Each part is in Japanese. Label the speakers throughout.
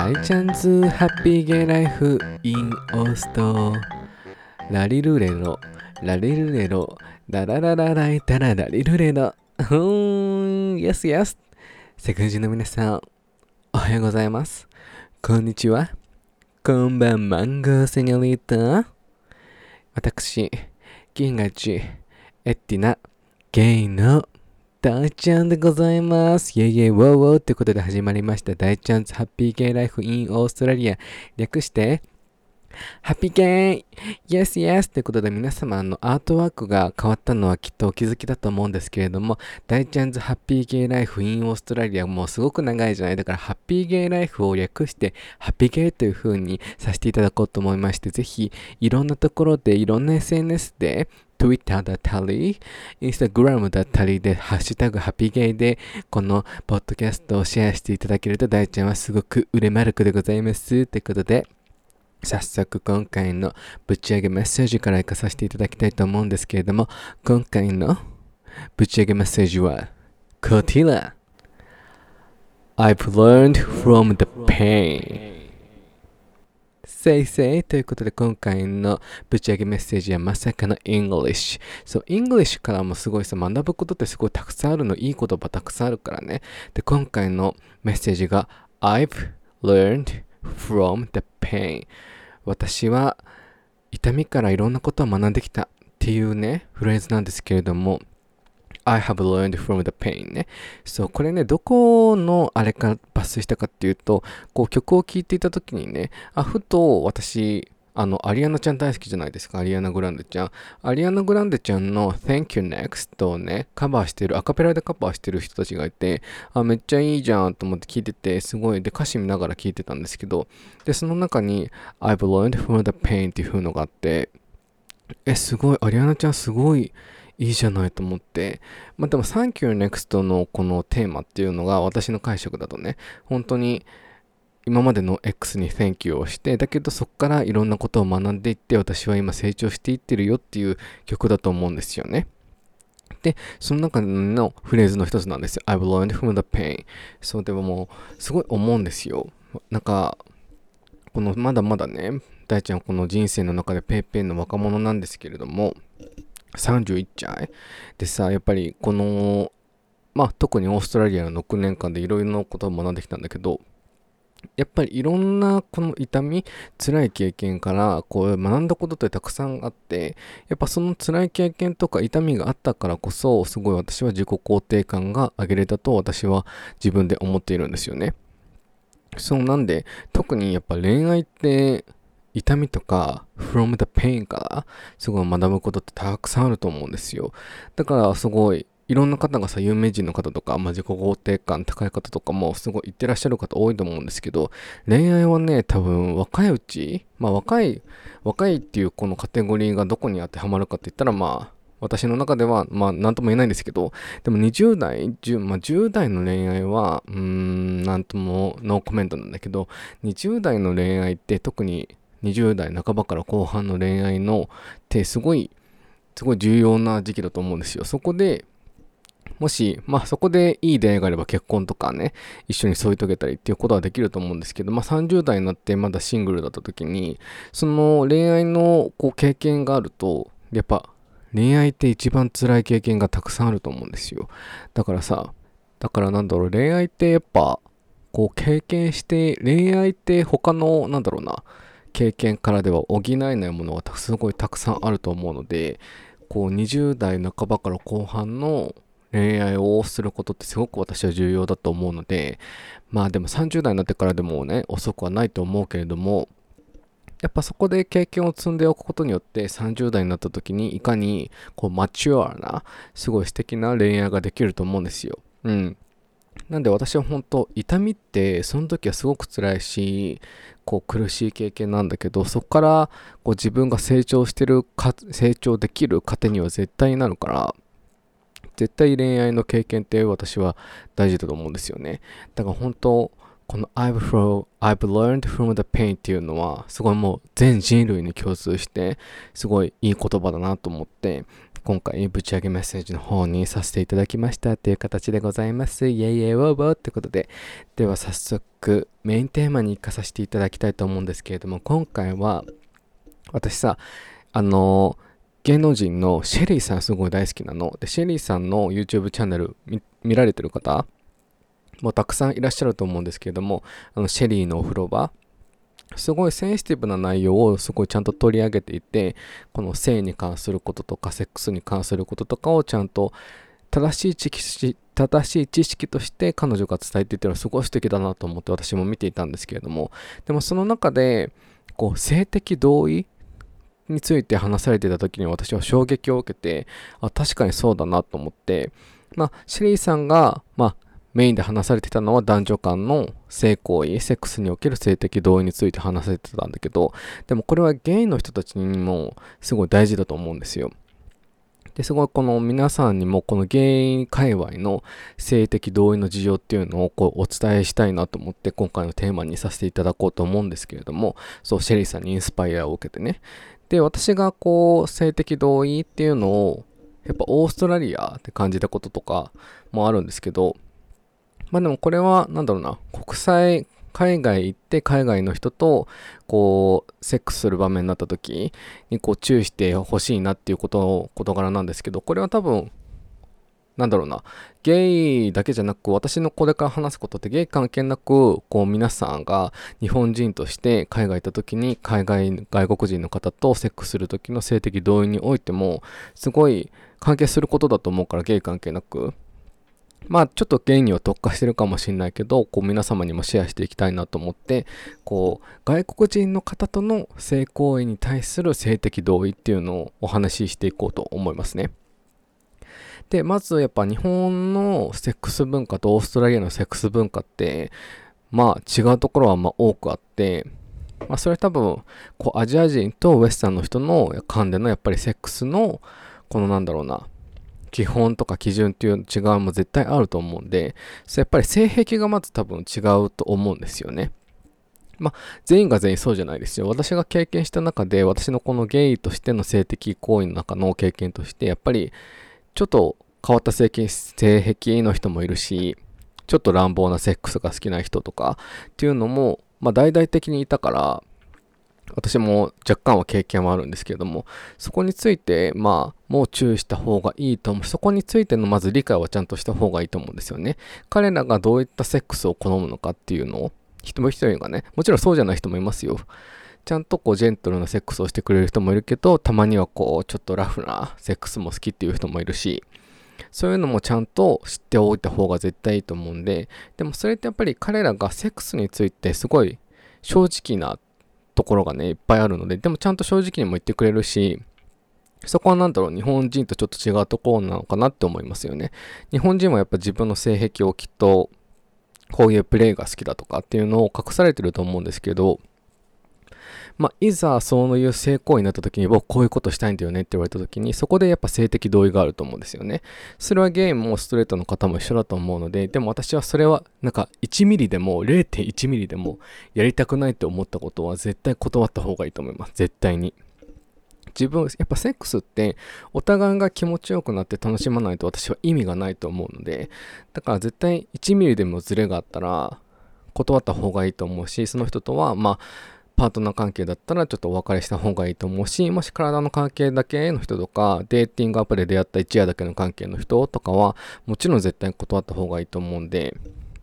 Speaker 1: 大チャンズハッピーゲイライフインオーストラリルレロラリルレロララララライタララリルレロうーん、イエスイエス世界中の皆さん、おはようございます。こんにちは。こんばんマンゴーセニョリータ。私、銀河一、エッティナ、ゲイの大ちゃんでございます。イェイイェイウォーウォーってことで始まりました大ちゃんズハッピーゲイライフインオーストラリア。略して、ハッピーゲイイエスイエスということで皆様のアートワークが変わったのはきっとお気づきだと思うんですけれども、大ちゃんズハッピーゲイライフインオーストラリアもうすごく長いじゃないだからハッピーゲイライフを略してハッピーゲイという風にさせていただこうと思いまして、ぜひいろんなところでいろんな SNS で Twitter だったり、Instagram だったりで、ハッシュタグハッピーゲイで、このポッドキャストをシェアしていただけると、大ちゃんはすごく売れまる子でございます。ということで、早速今回のぶち上げメッセージから行かさせていただきたいと思うんですけれども、今回のぶち上げメッセージは、こちら。I've learned from the pain. せいせいということで今回のぶち上げメッセージはまさかの English。そう、English からもすごいさ、学ぶことってすごいたくさんあるの、いい言葉たくさんあるからね。で、今回のメッセージが I've learned from the pain。私は痛みからいろんなことを学んできたっていうね、フレーズなんですけれども、I have learned from the pain ね。そう、これね、どこのあれから抜粋したかっていうと、こう曲を聴いていた時にね、あ、ふと私、あの、アリアナちゃん大好きじゃないですか、アリアナ・グランデちゃん。アリアナ・グランデちゃんの Thank You Next をね、カバーしてる、アカペラでカバーしてる人たちがいて、あ、めっちゃいいじゃんと思って聞いてて、すごい、で、歌詞見ながら聞いてたんですけど、で、その中に I've learned from the pain っていう風のがあって、え、すごい、アリアナちゃんすごいいいじゃないと思って、まあでも Thank You Next のこのテーマっていうのが私の解釈だとね、本当に今までの X に Thank You をして、だけどそこからいろんなことを学んでいって、私は今成長していってるよっていう曲だと思うんですよね。で、その中のフレーズの一つなんですよ。I've learned from the pain. そう、でももう、すごい思うんですよ。なんか、このまだまだね、大ちゃんこの人生の中でペイペイの若者なんですけれども、31歳でさ、やっぱりこの、まあ特にオーストラリアの6年間でいろいろなことを学んできたんだけど、やっぱりいろんなこの痛み、辛い経験からこう学んだことってたくさんあって、やっぱその辛い経験とか痛みがあったからこそ、すごい私は自己肯定感が上げれたと私は自分で思っているんですよね。そうなんで、特にやっぱ恋愛って痛みとか from the pain からすごい学ぶことってたくさんあると思うんですよ。だからすごいいろんな方がさ、有名人の方とか、まあ、自己肯定感高い方とかもすごい言ってらっしゃる方多いと思うんですけど、恋愛はね、多分若いうち、まあ若い、若いっていうこのカテゴリーがどこに当てはまるかって言ったら、まあ、私の中では、まあ、なんとも言えないんですけど、でも20代、10, まあ、10代の恋愛は、うーん、なんともノーコメントなんだけど、20代の恋愛って特に20代半ばから後半の恋愛のってすごい、すごい重要な時期だと思うんですよ。そこで、もし、まあそこでいい出会いがあれば結婚とかね、一緒に添い遂げたりっていうことはできると思うんですけど、まあ30代になってまだシングルだった時に、その恋愛のこう経験があると、やっぱ恋愛って一番辛い経験がたくさんあると思うんですよ。だからさ、だからなんだろう、恋愛ってやっぱ、こう経験して、恋愛って他の、なんだろうな、経験からでは補えないものがすごいたくさんあると思うので、こう20代半ばから後半の恋愛をすることってすごく私は重要だと思うので、まあでも30代になってからでもね、遅くはないと思うけれども、やっぱそこで経験を積んでおくことによって30代になった時にいかにこうマチュアなすごい素敵な恋愛ができると思うんですよ。うん。なんで私は本当痛みってその時はすごく辛いしこう苦しい経験なんだけどそこからこう自分が成長してるか成長できる糧には絶対になるから絶対恋愛の経験って私は大事だと思うんですよね。だから本当この I've, from, I've learned from the pain っていうのはすごいもう全人類に共通してすごいいい言葉だなと思って今回ぶち上げメッセージの方にさせていただきましたっていう形でございます。イェイイェイウォーウォーってことででは早速メインテーマに行かさせていただきたいと思うんですけれども今回は私さあの芸能人のシェリーさんすごい大好きなのでシェリーさんの YouTube チャンネル見られてる方もたくさんいらっしゃると思うんですけれどもあのシェリーのお風呂場すごいセンシティブな内容をすごいちゃんと取り上げていてこの性に関することとかセックスに関することとかをちゃんと正しい知識正しい知識として彼女が伝えていってのはすごい素敵だなと思って私も見ていたんですけれども。でもその中でこう性的同意について話されていた時に私は衝撃を受けてあ確かにそうだなと思って。まあシリーさんがまあメインで話されてたのは男女間の性行為、セックスにおける性的同意について話されてたんだけど、でもこれはゲイの人たちにもすごい大事だと思うんですよ。ですごいこの皆さんにもこのゲイ界隈の性的同意の事情っていうのをこうお伝えしたいなと思って今回のテーマにさせていただこうと思うんですけれどもそうシェリーさんにインスパイアを受けてねで私がこう性的同意っていうのをやっぱオーストラリアって感じたこととかもあるんですけどまあでもこれは何だろうな。国際海外行って海外の人とこうセックスする場面になった時にこう注意してほしいなっていうこと事柄なんですけどこれは多分なんだろうな。ゲイだけじゃなく私のこれから話すことってゲイ関係なくこう皆さんが日本人として海外行った時に海外外国人の方とセックスする時の性的同意においてもすごい関係することだと思うからゲイ関係なく。まあちょっとゲイには特化してるかもしれないけど、こう皆様にもシェアしていきたいなと思って、こう外国人の方との性行為に対する性的同意っていうのをお話ししていこうと思いますね。で、まずやっぱ日本のセックス文化とオーストラリアのセックス文化って、まあ違うところはま多くあって、まあそれは多分、こうアジア人とウエスタンの人の間でのやっぱりセックスの、このなんだろうな、基本とか基準っていう違いも絶対あると思うんで、やっぱり性癖がまず多分違うと思うんですよね。まあ、全員が全員そうじゃないですよ。私が経験した中で、私のこのゲイとしての性的行為の中の経験として、やっぱり、ちょっと変わった性性癖の人もいるし、ちょっと乱暴なセックスが好きな人とかっていうのも、まあ、大々的にいたから、私も若干は経験はあるんですけれども、そこについて、まあ、もう注意した方がいいと思う。そこについてのまず理解はちゃんとした方がいいと思うんですよね。彼らがどういったセックスを好むのかっていうのを、人も一人がね、もちろんそうじゃない人もいますよ。ちゃんとこうジェントルなセックスをしてくれる人もいるけど、たまにはこうちょっとラフなセックスも好きっていう人もいるし、そういうのもちゃんと知っておいた方が絶対いいと思うんで、でもそれってやっぱり彼らがセックスについてすごい正直なところがね、いっぱいあるので、でもちゃんと正直にも言ってくれるし、そこは何だろう、日本人とちょっと違うところなのかなって思いますよね。日本人はやっぱ自分の性癖をきっと、こういうプレイが好きだとかっていうのを隠されてると思うんですけど、まあ、いざそういう性行為になった時に僕こういうことしたいんだよねって言われた時にそこでやっぱ性的同意があると思うんですよね。それはゲイもストレートの方も一緒だと思うのででも私はそれはなんか1ミリでも0.1ミリでもやりたくないって思ったことは絶対断った方がいいと思います。絶対に。自分、やっぱセックスってお互いが気持ちよくなって楽しまないと私は意味がないと思うので、だから絶対1ミリでもズレがあったら断った方がいいと思うし、その人とはまあパートナー関係だったらちょっとお別れした方がいいと思うし、もし体の関係だけの人とか、デーティングアプリで出会った一夜だけの関係の人とかは、もちろん絶対断った方がいいと思うんで、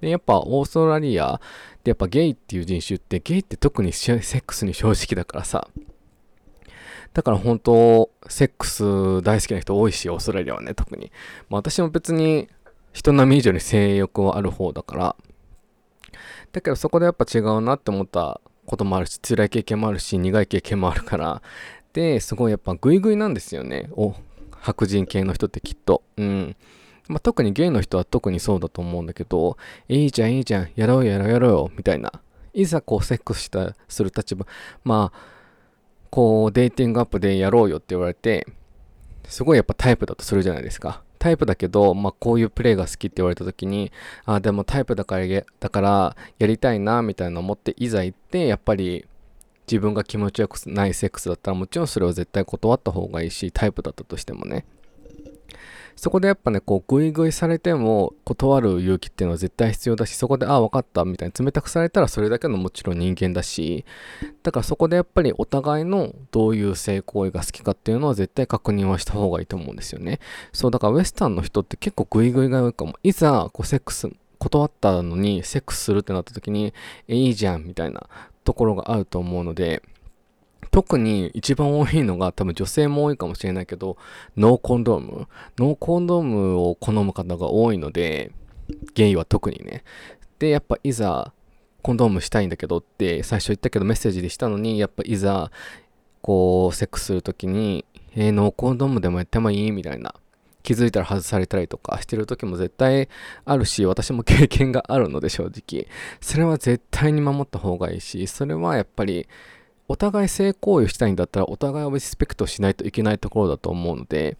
Speaker 1: で、やっぱオーストラリアでやっぱゲイっていう人種って、ゲイって特にセックスに正直だからさ、だから本当、セックス大好きな人多いし、オーストラリアはね、特に。まあ私も別に人並み以上に性欲はある方だから、だけどそこでやっぱ違うなって思ったこともあるし、辛い経験もあるし、苦い経験もあるから、で、すごいやっぱグイグイなんですよね。お、白人系の人ってきっと。うん。まあ、特にゲイの人は特にそうだと思うんだけど、いいじゃんいいじゃん、やろうやろうやろうよ、みたいな。いざこうセックスしたする立場、まあ、こうデーティングアップでやろうよって言われて、すごいやっぱタイプだとするじゃないですか。タイプだけど、まあ、こういうプレイが好きって言われた時に、あ、でもタイプだからだからやりたいな、みたいな思って、いざ行って、やっぱり自分が気持ちよくないセックスだったら、もちろんそれは絶対断った方がいいし、タイプだったとしてもね。そこでやっぱね、こう、グイグイされても断る勇気っていうのは絶対必要だし、そこで、ああ、分かった、みたいに冷たくされたらそれだけのもちろん人間だし、だからそこでやっぱりお互いのどういう性行為が好きかっていうのは絶対確認はした方がいいと思うんですよね。そう、だからウエスタンの人って結構グイグイが多いかも。いざ、こう、セックス、断ったのにセックスするってなった時に、え、いいじゃん、みたいなところがあると思うので、特に一番多いのが多分女性も多いかもしれないけど、ノーコンドーム。ノーコンドームを好む方が多いので、ゲイは特にね。で、やっぱいざ、コンドームしたいんだけどって最初言ったけどメッセージでしたのに、やっぱいざ、こう、セックスするときに、えー、ノーコンドームでもやってもいいみたいな。気づいたら外されたりとかしてる時も絶対あるし、私も経験があるので正直。それは絶対に守った方がいいし、それはやっぱり、お互い性行為をしたいんだったらお互いをリスペクトしないといけないところだと思うので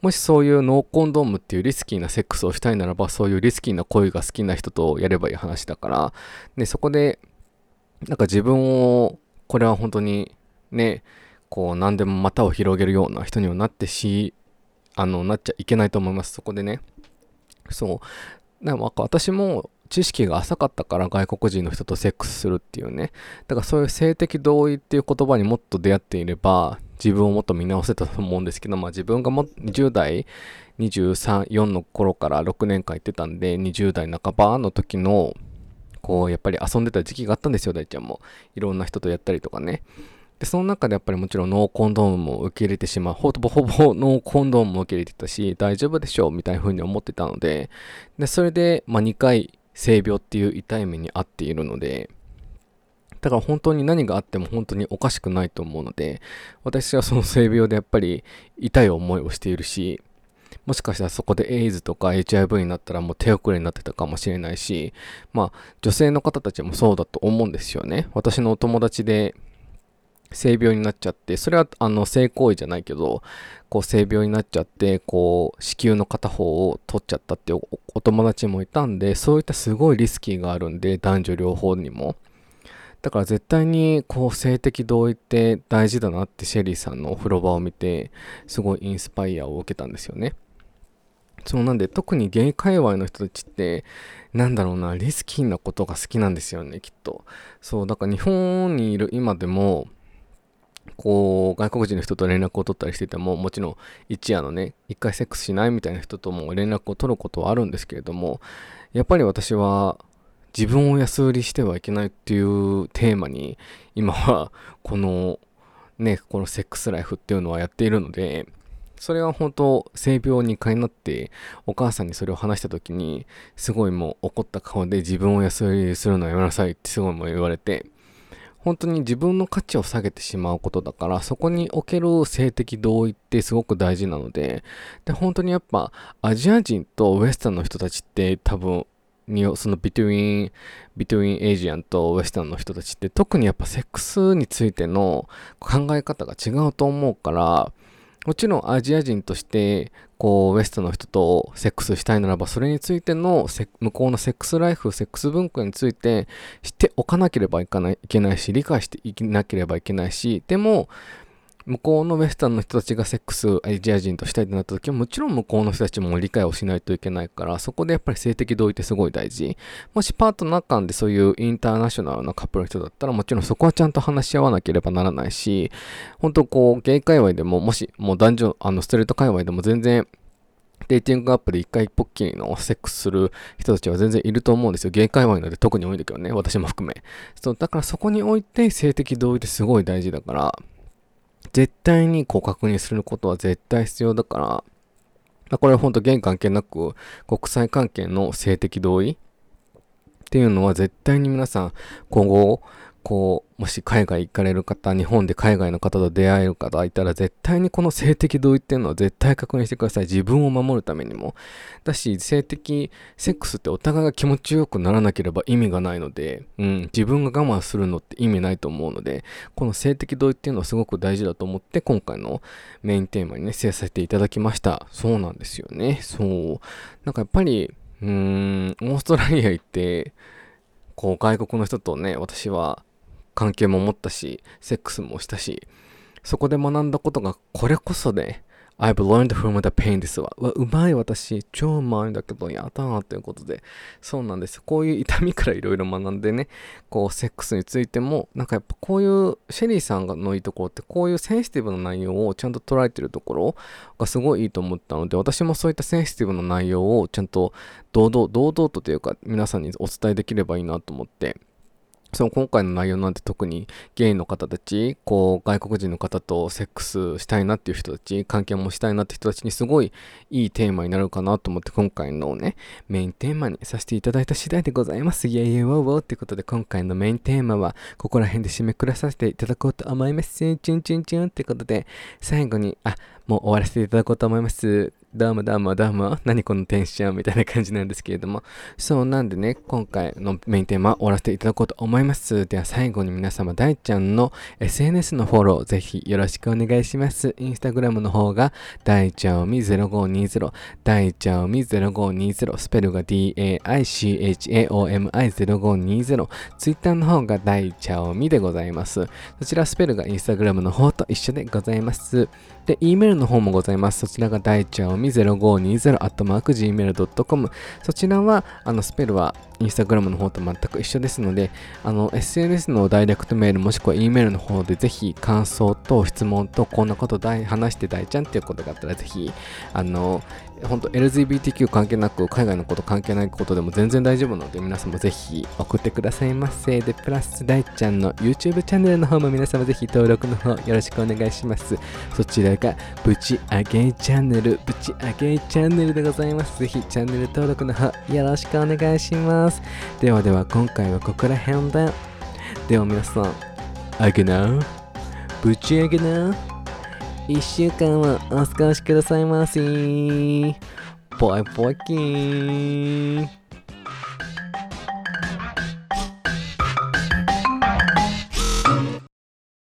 Speaker 1: もしそういうノーコンドームっていうリスキーなセックスをしたいならばそういうリスキーな恋が好きな人とやればいい話だからでそこでなんか自分をこれは本当にねこう何でも股を広げるような人にはなってしあのなっちゃいけないと思います。そこでね。そう。なんか私も知識が浅かったから外国人の人とセックスするっていうね。だからそういう性的同意っていう言葉にもっと出会っていれば、自分をもっと見直せたと思うんですけど、まあ自分がも20代、23、4の頃から6年間行ってたんで、20代半ばの時の、こう、やっぱり遊んでた時期があったんですよ、大ちゃんも。いろんな人とやったりとかね。で、その中でやっぱりもちろんノーコンドームも受け入れてしまう。ほぼほぼノーコンドームも受け入れてたし、大丈夫でしょうみたいな風に思ってたので、で、それで、まあ2回性病っていう痛い目に遭っているので、だから本当に何があっても本当におかしくないと思うので、私はその性病でやっぱり痛い思いをしているし、もしかしたらそこでエイズとか HIV になったらもう手遅れになってたかもしれないし、まあ女性の方たちもそうだと思うんですよね。私のお友達で性病になっちゃって、それはあの性行為じゃないけど、こう性病になっちゃって、こう子宮の片方を取っちゃったっておお友達もいたんで、そういったすごいリスキーがあるんで、男女両方にも。だから絶対にこう性的同意って大事だなってシェリーさんのお風呂場を見て、すごいインスパイアを受けたんですよね。そうなんで特にゲイ界隈の人たちってなんだろうなリスキーなことが好きなんですよねきっとそうだから日本にいる今でもこう、外国人の人と連絡を取ったりしてても、もちろん一夜のね、一回セックスしないみたいな人とも連絡を取ることはあるんですけれども、やっぱり私は自分を安売りしてはいけないっていうテーマに、今はこのね、このセックスライフっていうのはやっているので、それは本当、性病2回になって、お母さんにそれを話した時に、すごいもう怒った顔で自分を安売りするのはやめなさいってすごいもう言われて、本当に自分の価値を下げてしまうことだから、そこにおける性的同意ってすごく大事なので、で、本当にやっぱアジア人と Western の人たちって多分、その between、between Asian と Western の人たちって特にやっぱセックスについての考え方が違うと思うから、もちろんアジア人としてこうウエストの人とセックスしたいならばそれについての向こうのセックスライフセックス文化について知っておかなければいけないし理解していなければいけないしでも向こうのウェスタンの人たちがセックスアジア人としたいってなった時はもちろん向こうの人たちも理解をしないといけないからそこでやっぱり性的同意ってすごい大事もしパートナー間でそういうインターナショナルなカップルの人だったらもちろんそこはちゃんと話し合わなければならないし本当こうゲイ界隈でももしもう男女あのストレート界隈でも全然デーティングアップで一回ぽっきりのセックスする人たちは全然いると思うんですよ。ゲイ界隈なんで特に多いんだけどね。私も含め。そう、だからそこにおいて性的同意ってすごい大事だから、絶対にこう確認することは絶対必要だから、まあ、これは本当現関係なく国際関係の性的同意っていうのは絶対に皆さん今後こう、もし海外行かれる方、日本で海外の方と出会える方いたら、絶対にこの性的同意っていうのは絶対確認してください。自分を守るためにも。だし、性的セックスってお互いが気持ちよくならなければ意味がないので、うん、自分が我慢するのって意味ないと思うので、この性的同意っていうのはすごく大事だと思って、今回のメインテーマにね、制させていただきました。そうなんですよね。そう。なんかやっぱり、うーん、オーストラリア行って、こう外国の人とね、私は関係も持ったし、セックスもしたし、そこで学んだことがこれこそね、I've learned from the pain ですわ。わ、うまい私、超うまいんだけど、やだなということで。そうなんです。こういう痛みからいろいろ学んでね、こう、セックスについても、なんかやっぱこういう、シェリーさんのいいところって、こういうセンシティブな内容をちゃんと捉えてるところがすごいいいと思ったので、私もそういったセンシティブな内容をちゃんと堂々、堂々とというか、皆さんにお伝えできればいいなと思って、その今回の内容なんて特にゲイの方たち、こう外国人の方とセックスしたいなっていう人たち、関係もしたいなって人たちにすごいいいテーマになるかなと思って今回のね、メインテーマにさせていただいた次第でございます。イェイイェイウォーウォーってことで今回のメインテーマはここら辺で締めくらさせていただこうと思います。チュンチュンチュンってことで最後に、あ、もう終わらせていただこうと思います。どうもどうもどうも、何このテンションみたいな感じなんですけれども、そうなんでね、今回のメインテーマ終わらせていただこうと思います。では最後に皆様、大ちゃんの SNS のフォローぜひよろしくお願いします。インスタグラムの方が、大ちゃおみ0520、大ちゃおみ0520、スペルが DAICHAOMI0520、ツイッターの方が大ちゃおみでございます。そちらスペルがインスタグラムの方と一緒でございます。で、E メールの方もございます。そちらが大ちゃおみ 0520-gmail.com そちらは、あの、スペルはインスタグラムの方と全く一緒ですので、あの、SNS のダイレクトメールもしくは E メールの方でぜひ感想と質問とこんなこと話して大ちゃんっていうことがあったらぜひ、あの、本当 LGBTQ 関係なく海外のこと関係ないことでも全然大丈夫なので皆さんもぜひ送ってくださいませ。でプラス大ちゃんの YouTube チャンネルの方も皆様ぜひ登録の方よろしくお願いします。そちらがぶち上げチャンネルぶち上げチャンネルでございます。ぜひチャンネル登録の方よろしくお願いします。ではでは今回はここら辺ででは皆さんあげな。ぶち上げな。1週間はお過ごしくださいませ。ぽいぽいきーん。